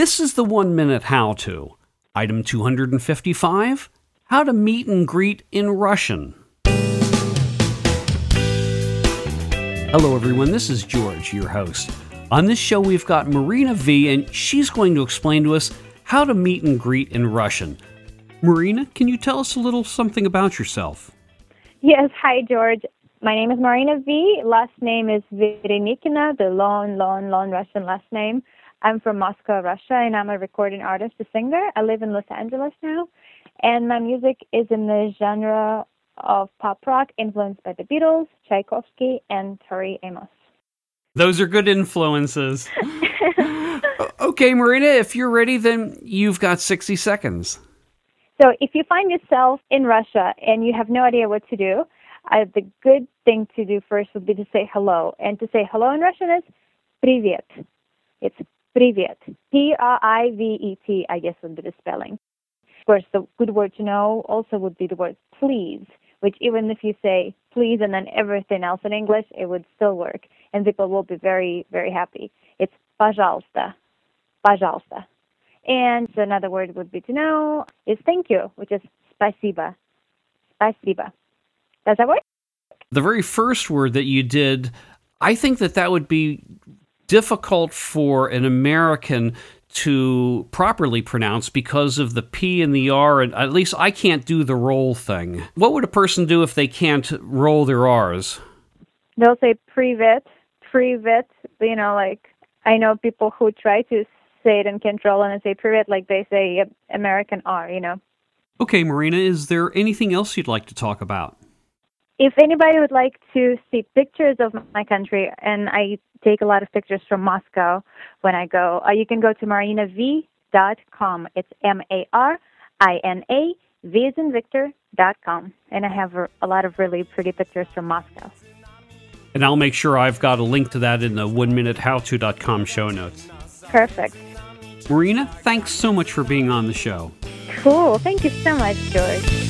This is the one minute how to. Item 255 How to meet and greet in Russian. Hello, everyone. This is George, your host. On this show, we've got Marina V, and she's going to explain to us how to meet and greet in Russian. Marina, can you tell us a little something about yourself? Yes, hi, George. My name is Marina V. Last name is Verenikina, the long, long, long Russian last name. I'm from Moscow, Russia, and I'm a recording artist, a singer. I live in Los Angeles now, and my music is in the genre of pop rock influenced by the Beatles, Tchaikovsky, and Tori Amos. Those are good influences. okay, Marina, if you're ready, then you've got 60 seconds. So, if you find yourself in Russia and you have no idea what to do, the good thing to do first would be to say hello. And to say hello in Russian is privet. It's привет. P R I V E T, I guess would be the spelling. Of course, the good word to know also would be the word please, which even if you say please and then everything else in English, it would still work. And people will be very, very happy. It's пожалуйста. Пожалуйста. And another word would be to know is thank you, which is спасибо. Спасибо. Does that work? The very first word that you did, I think that that would be difficult for an American to properly pronounce because of the P and the R, and at least I can't do the roll thing. What would a person do if they can't roll their R's? They'll say privet, privet, you know, like I know people who try to say it in control and say privet like they say American R, you know. Okay, Marina, is there anything else you'd like to talk about? If anybody would like to see pictures of my country, and I take a lot of pictures from Moscow when I go, uh, you can go to marinav.com. It's M A R I N A V as in Victor dot com, and I have a lot of really pretty pictures from Moscow. And I'll make sure I've got a link to that in the one minute howto.com show notes. Perfect. Marina, thanks so much for being on the show. Cool. Thank you so much, George.